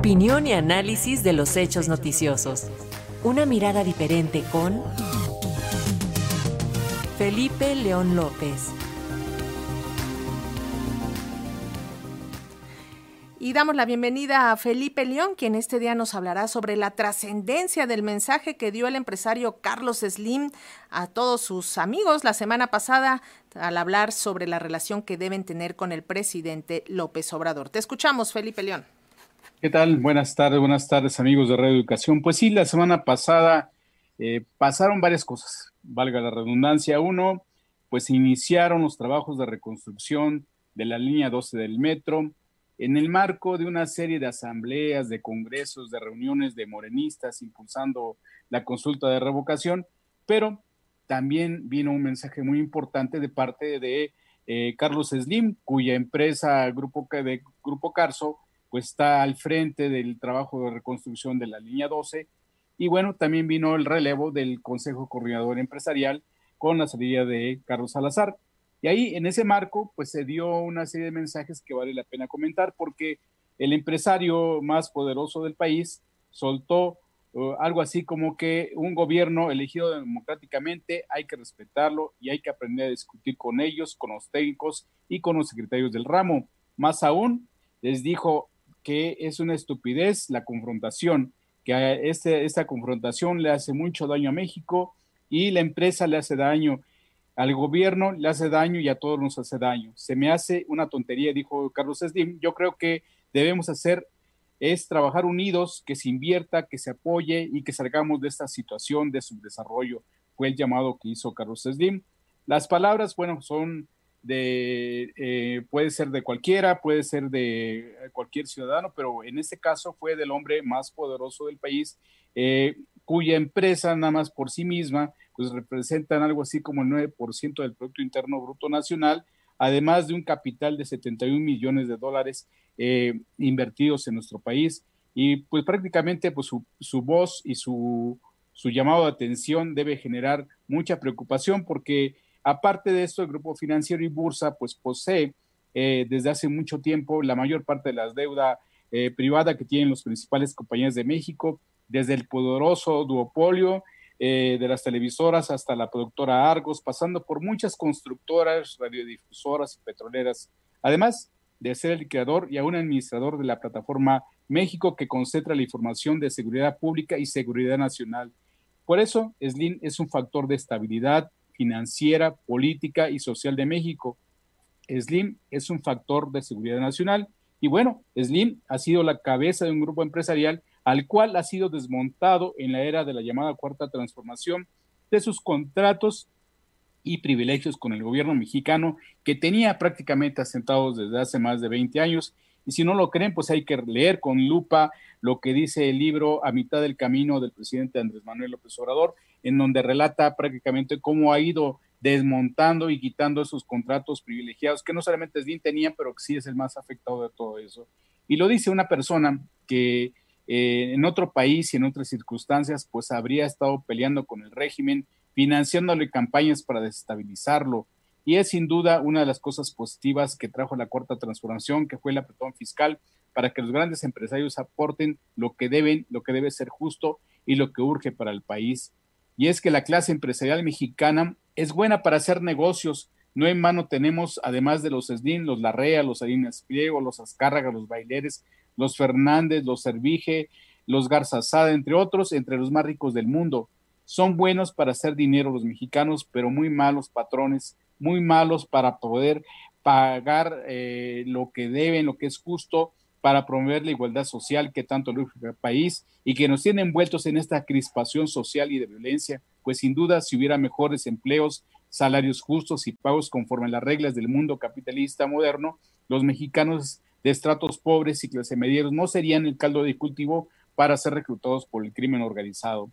Opinión y análisis de los hechos noticiosos. Una mirada diferente con Felipe León López. Y damos la bienvenida a Felipe León, quien este día nos hablará sobre la trascendencia del mensaje que dio el empresario Carlos Slim a todos sus amigos la semana pasada al hablar sobre la relación que deben tener con el presidente López Obrador. Te escuchamos, Felipe León. ¿Qué tal? Buenas tardes, buenas tardes amigos de Radio Educación. Pues sí, la semana pasada eh, pasaron varias cosas, valga la redundancia. Uno, pues iniciaron los trabajos de reconstrucción de la línea 12 del metro en el marco de una serie de asambleas, de congresos, de reuniones de morenistas impulsando la consulta de revocación, pero también vino un mensaje muy importante de parte de eh, Carlos Slim, cuya empresa Grupo, de Grupo Carso pues está al frente del trabajo de reconstrucción de la línea 12. Y bueno, también vino el relevo del Consejo Coordinador Empresarial con la salida de Carlos Salazar. Y ahí, en ese marco, pues se dio una serie de mensajes que vale la pena comentar porque el empresario más poderoso del país soltó uh, algo así como que un gobierno elegido democráticamente hay que respetarlo y hay que aprender a discutir con ellos, con los técnicos y con los secretarios del ramo. Más aún, les dijo que es una estupidez la confrontación, que este, esta confrontación le hace mucho daño a México y la empresa le hace daño al gobierno le hace daño y a todos nos hace daño. Se me hace una tontería, dijo Carlos Slim. Yo creo que debemos hacer es trabajar unidos, que se invierta, que se apoye y que salgamos de esta situación de subdesarrollo. Fue el llamado que hizo Carlos Slim. Las palabras, bueno, son de, eh, puede ser de cualquiera, puede ser de cualquier ciudadano, pero en este caso fue del hombre más poderoso del país, eh, cuya empresa nada más por sí misma pues representan algo así como el 9% del Producto Interno Bruto Nacional, además de un capital de 71 millones de dólares eh, invertidos en nuestro país. Y pues prácticamente pues su, voz y su, su llamado de atención debe generar mucha preocupación porque aparte de esto el Grupo Financiero y Bursa pues posee eh, desde hace mucho tiempo la mayor parte de las deuda eh, privada que tienen las principales compañías de México, desde el poderoso duopolio eh, de las televisoras hasta la productora Argos, pasando por muchas constructoras, radiodifusoras y petroleras, además de ser el creador y aún administrador de la plataforma México que concentra la información de seguridad pública y seguridad nacional. Por eso, SLIN es un factor de estabilidad financiera, política y social de México. SLIM es un factor de seguridad nacional y bueno, SLIM ha sido la cabeza de un grupo empresarial al cual ha sido desmontado en la era de la llamada cuarta transformación de sus contratos y privilegios con el gobierno mexicano que tenía prácticamente asentados desde hace más de 20 años. Y si no lo creen, pues hay que leer con lupa lo que dice el libro A mitad del camino del presidente Andrés Manuel López Obrador, en donde relata prácticamente cómo ha ido desmontando y quitando esos contratos privilegiados que no solamente bien tenían, pero que sí es el más afectado de todo eso. Y lo dice una persona que eh, en otro país y en otras circunstancias, pues habría estado peleando con el régimen, financiándole campañas para desestabilizarlo. Y es sin duda una de las cosas positivas que trajo la cuarta transformación, que fue el apretón fiscal, para que los grandes empresarios aporten lo que deben, lo que debe ser justo y lo que urge para el país. Y es que la clase empresarial mexicana es buena para hacer negocios. No en mano tenemos, además de los SDIN, los Larrea, los Salinas Pliego, los Azcárraga, los Baileres, los Fernández, los Servige, los Garzazada, entre otros, entre los más ricos del mundo. Son buenos para hacer dinero los mexicanos, pero muy malos patrones, muy malos para poder pagar eh, lo que deben, lo que es justo, para promover la igualdad social que tanto lucha el país y que nos tiene envueltos en esta crispación social y de violencia, pues sin duda si hubiera mejores empleos, salarios justos y pagos conforme a las reglas del mundo capitalista moderno, los mexicanos de estratos pobres y clase medieros no serían el caldo de cultivo para ser reclutados por el crimen organizado.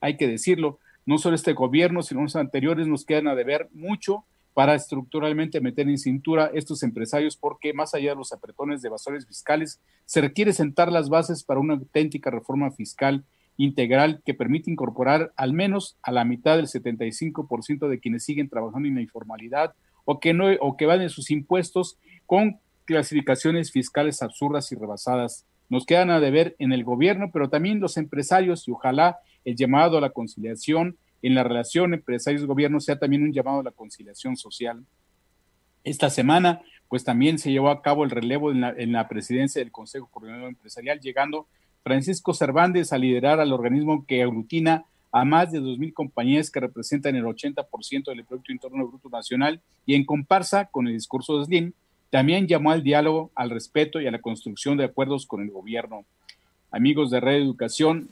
Hay que decirlo, no solo este gobierno, sino los anteriores nos quedan a deber mucho para estructuralmente meter en cintura estos empresarios porque más allá de los apretones de evasores fiscales, se requiere sentar las bases para una auténtica reforma fiscal integral que permite incorporar al menos a la mitad del 75% de quienes siguen trabajando en la informalidad o que, no, o que van en sus impuestos con clasificaciones fiscales absurdas y rebasadas. nos quedan a deber en el gobierno, pero también los empresarios y ojalá el llamado a la conciliación en la relación empresarios-gobierno sea también un llamado a la conciliación social. Esta semana, pues también se llevó a cabo el relevo en la, en la presidencia del Consejo Coordinador Empresarial, llegando Francisco Cervantes a liderar al organismo que aglutina a más de 2.000 compañías que representan el 80% del Producto Interno Bruto Nacional y en comparsa con el discurso de Slim, también llamó al diálogo, al respeto y a la construcción de acuerdos con el gobierno. Amigos de Red Educación,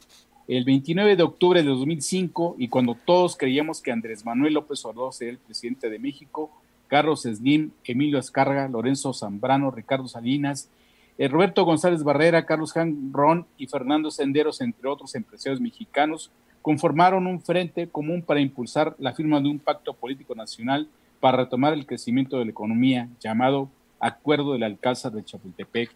el 29 de octubre de 2005 y cuando todos creíamos que Andrés Manuel López Obrador sería el presidente de México, Carlos Slim, Emilio Escarga, Lorenzo Zambrano, Ricardo Salinas, eh, Roberto González Barrera, Carlos Ron y Fernando Senderos, entre otros empresarios mexicanos, conformaron un frente común para impulsar la firma de un pacto político nacional para retomar el crecimiento de la economía llamado Acuerdo del Alcázar de Chapultepec.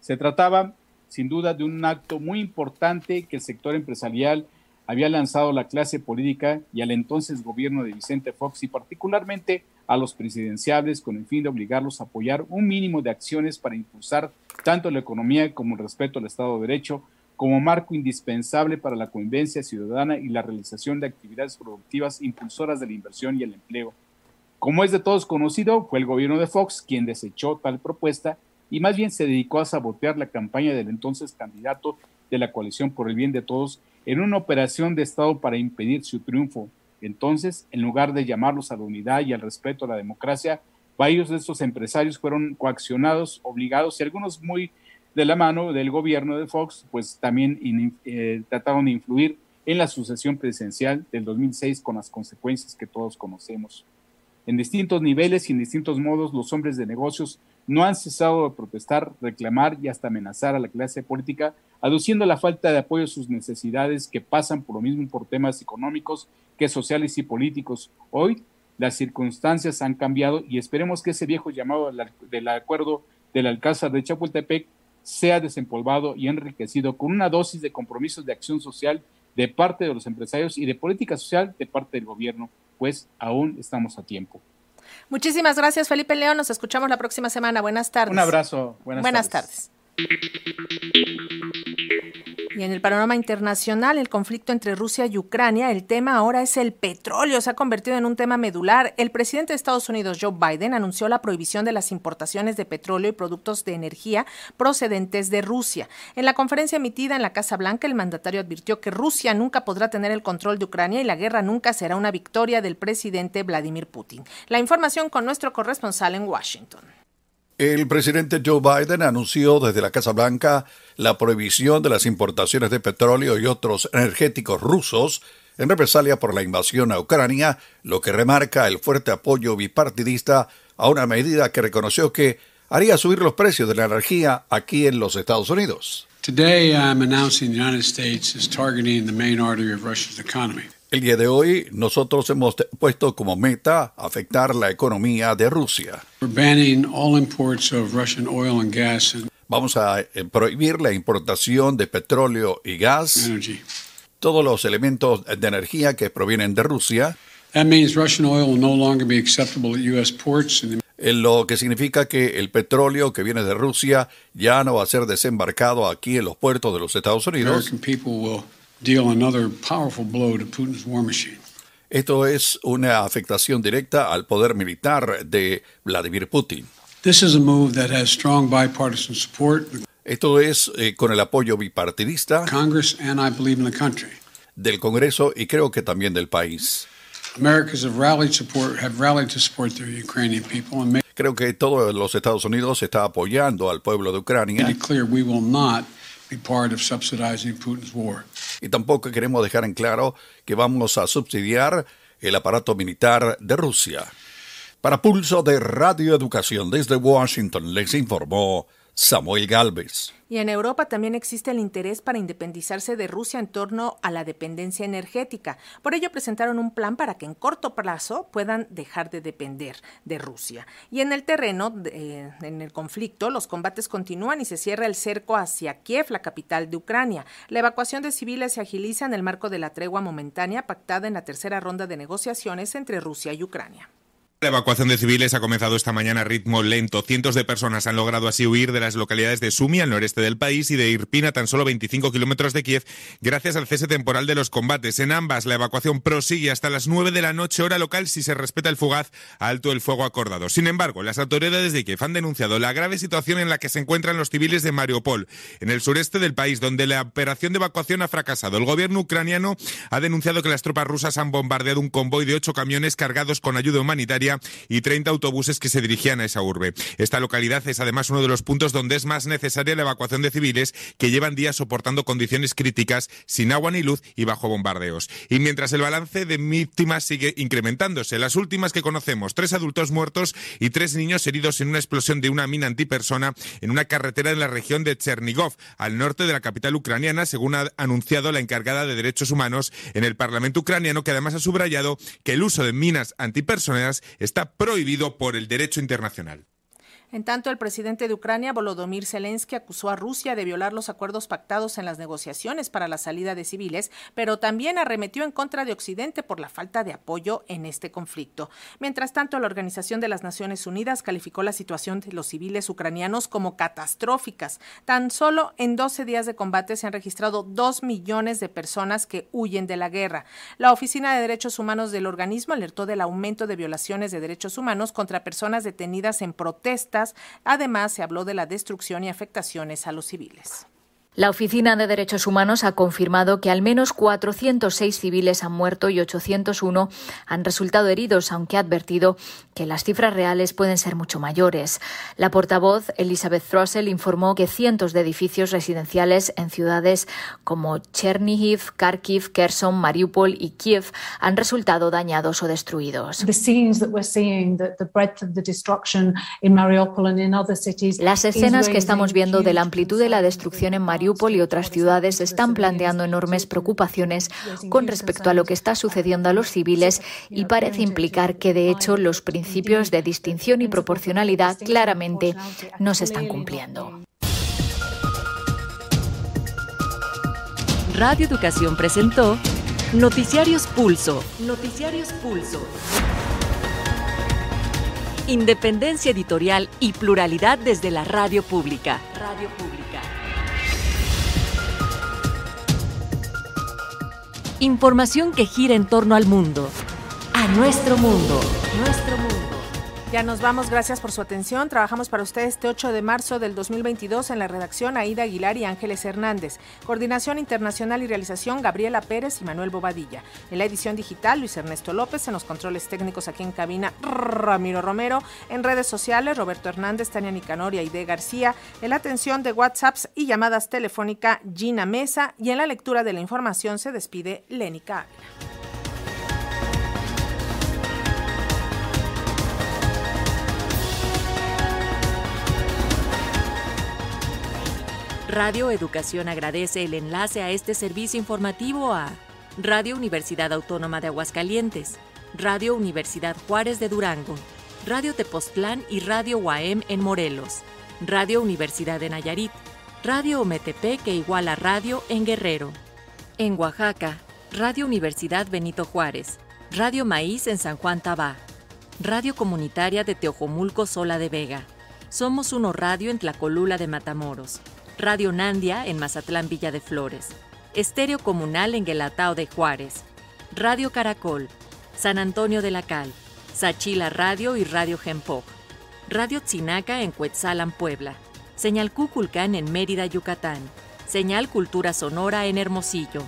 Se trataba, sin duda, de un acto muy importante que el sector empresarial había lanzado la clase política y al entonces gobierno de Vicente Fox y particularmente a los presidenciables con el fin de obligarlos a apoyar un mínimo de acciones para impulsar tanto la economía como el respeto al Estado de Derecho como marco indispensable para la convivencia ciudadana y la realización de actividades productivas impulsoras de la inversión y el empleo. Como es de todos conocido, fue el gobierno de Fox quien desechó tal propuesta y más bien se dedicó a sabotear la campaña del entonces candidato de la coalición por el bien de todos en una operación de Estado para impedir su triunfo. Entonces, en lugar de llamarlos a la unidad y al respeto a la democracia, varios de estos empresarios fueron coaccionados, obligados y algunos muy de la mano del gobierno de Fox, pues también eh, trataron de influir en la sucesión presidencial del 2006 con las consecuencias que todos conocemos. En distintos niveles y en distintos modos, los hombres de negocios no han cesado de protestar, reclamar y hasta amenazar a la clase política, aduciendo la falta de apoyo a sus necesidades que pasan por lo mismo por temas económicos que sociales y políticos. Hoy las circunstancias han cambiado y esperemos que ese viejo llamado del acuerdo del Alcázar de Chapultepec sea desempolvado y enriquecido con una dosis de compromisos de acción social de parte de los empresarios y de política social de parte del gobierno, pues aún estamos a tiempo. Muchísimas gracias, Felipe León. Nos escuchamos la próxima semana. Buenas tardes. Un abrazo. Buenas, Buenas tardes. Y en el panorama internacional, el conflicto entre Rusia y Ucrania, el tema ahora es el petróleo, se ha convertido en un tema medular. El presidente de Estados Unidos, Joe Biden, anunció la prohibición de las importaciones de petróleo y productos de energía procedentes de Rusia. En la conferencia emitida en la Casa Blanca, el mandatario advirtió que Rusia nunca podrá tener el control de Ucrania y la guerra nunca será una victoria del presidente Vladimir Putin. La información con nuestro corresponsal en Washington. El presidente Joe Biden anunció desde la Casa Blanca la prohibición de las importaciones de petróleo y otros energéticos rusos en represalia por la invasión a Ucrania, lo que remarca el fuerte apoyo bipartidista a una medida que reconoció que haría subir los precios de la energía aquí en los Estados Unidos. El día de hoy nosotros hemos puesto como meta afectar la economía de Rusia. Vamos a eh, prohibir la importación de petróleo y gas, todos los elementos de energía que provienen de Rusia. Lo que significa que el petróleo que viene de Rusia ya no va a ser desembarcado aquí en los puertos de los Estados Unidos. Esto es una afectación directa al poder militar de Vladimir Putin. Esto es eh, con el apoyo bipartidista del Congreso y creo que también del país. Creo que todos los Estados Unidos está apoyando al pueblo de Ucrania. Y tampoco queremos dejar en claro que vamos a subsidiar el aparato militar de Rusia. Para Pulso de Radio Educación desde Washington les informó Samuel Galvez. Y en Europa también existe el interés para independizarse de Rusia en torno a la dependencia energética. Por ello presentaron un plan para que en corto plazo puedan dejar de depender de Rusia. Y en el terreno, eh, en el conflicto, los combates continúan y se cierra el cerco hacia Kiev, la capital de Ucrania. La evacuación de civiles se agiliza en el marco de la tregua momentánea pactada en la tercera ronda de negociaciones entre Rusia y Ucrania. La evacuación de civiles ha comenzado esta mañana a ritmo lento. Cientos de personas han logrado así huir de las localidades de Sumi, al noreste del país, y de Irpin, a tan solo 25 kilómetros de Kiev, gracias al cese temporal de los combates. En ambas, la evacuación prosigue hasta las 9 de la noche, hora local, si se respeta el fugaz alto el fuego acordado. Sin embargo, las autoridades de Kiev han denunciado la grave situación en la que se encuentran los civiles de Mariupol, en el sureste del país, donde la operación de evacuación ha fracasado. El gobierno ucraniano ha denunciado que las tropas rusas han bombardeado un convoy de ocho camiones cargados con ayuda humanitaria y 30 autobuses que se dirigían a esa urbe. Esta localidad es además uno de los puntos donde es más necesaria la evacuación de civiles que llevan días soportando condiciones críticas sin agua ni luz y bajo bombardeos. Y mientras el balance de víctimas sigue incrementándose, las últimas que conocemos, tres adultos muertos y tres niños heridos en una explosión de una mina antipersona en una carretera en la región de Chernigov, al norte de la capital ucraniana, según ha anunciado la encargada de derechos humanos en el Parlamento ucraniano, que además ha subrayado que el uso de minas antipersonas está prohibido por el derecho internacional. En tanto, el presidente de Ucrania, Volodymyr Zelensky, acusó a Rusia de violar los acuerdos pactados en las negociaciones para la salida de civiles, pero también arremetió en contra de Occidente por la falta de apoyo en este conflicto. Mientras tanto, la Organización de las Naciones Unidas calificó la situación de los civiles ucranianos como catastróficas. Tan solo en 12 días de combate se han registrado 2 millones de personas que huyen de la guerra. La Oficina de Derechos Humanos del organismo alertó del aumento de violaciones de derechos humanos contra personas detenidas en protestas Además, se habló de la destrucción y afectaciones a los civiles. La Oficina de Derechos Humanos ha confirmado que al menos 406 civiles han muerto y 801 han resultado heridos, aunque ha advertido que las cifras reales pueden ser mucho mayores. La portavoz Elizabeth Throssell informó que cientos de edificios residenciales en ciudades como Chernihiv, Kharkiv, Kherson, Mariupol y Kiev han resultado dañados o destruidos. Las escenas que estamos viendo de la amplitud de la destrucción en Mariupol Mariupol y otras ciudades están planteando enormes preocupaciones con respecto a lo que está sucediendo a los civiles y parece implicar que, de hecho, los principios de distinción y proporcionalidad claramente no se están cumpliendo. Radio Educación presentó Noticiarios Pulso. Noticiarios Pulso. Independencia editorial y pluralidad desde la radio pública. Radio pública. Información que gira en torno al mundo. A nuestro mundo. Nuestro mundo. Ya nos vamos, gracias por su atención. Trabajamos para ustedes este 8 de marzo del 2022 en la redacción Aida Aguilar y Ángeles Hernández. Coordinación internacional y realización Gabriela Pérez y Manuel Bobadilla. En la edición digital Luis Ernesto López, en los controles técnicos aquí en cabina Ramiro Romero, en redes sociales Roberto Hernández, Tania Nicanor y Aide García, en la atención de WhatsApps y llamadas telefónica Gina Mesa y en la lectura de la información se despide Lénica Ávila. Radio Educación agradece el enlace a este servicio informativo a Radio Universidad Autónoma de Aguascalientes, Radio Universidad Juárez de Durango, Radio Tepoztlán y Radio UAM en Morelos, Radio Universidad de Nayarit, Radio Ometepec que igual a Radio en Guerrero. En Oaxaca, Radio Universidad Benito Juárez, Radio Maíz en San Juan Tabá, Radio Comunitaria de Teojomulco Sola de Vega. Somos uno radio en Tlacolula de Matamoros. Radio Nandia en Mazatlán Villa de Flores, Estéreo Comunal en Guelatao de Juárez, Radio Caracol, San Antonio de la Cal, Sachila Radio y Radio Gempoc, Radio Tzinaca en Cuetzalan, Puebla, Señal Cuculcán en Mérida, Yucatán, Señal Cultura Sonora en Hermosillo,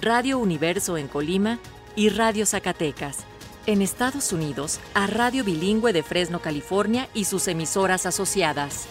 Radio Universo en Colima y Radio Zacatecas. En Estados Unidos, a Radio Bilingüe de Fresno, California y sus emisoras asociadas.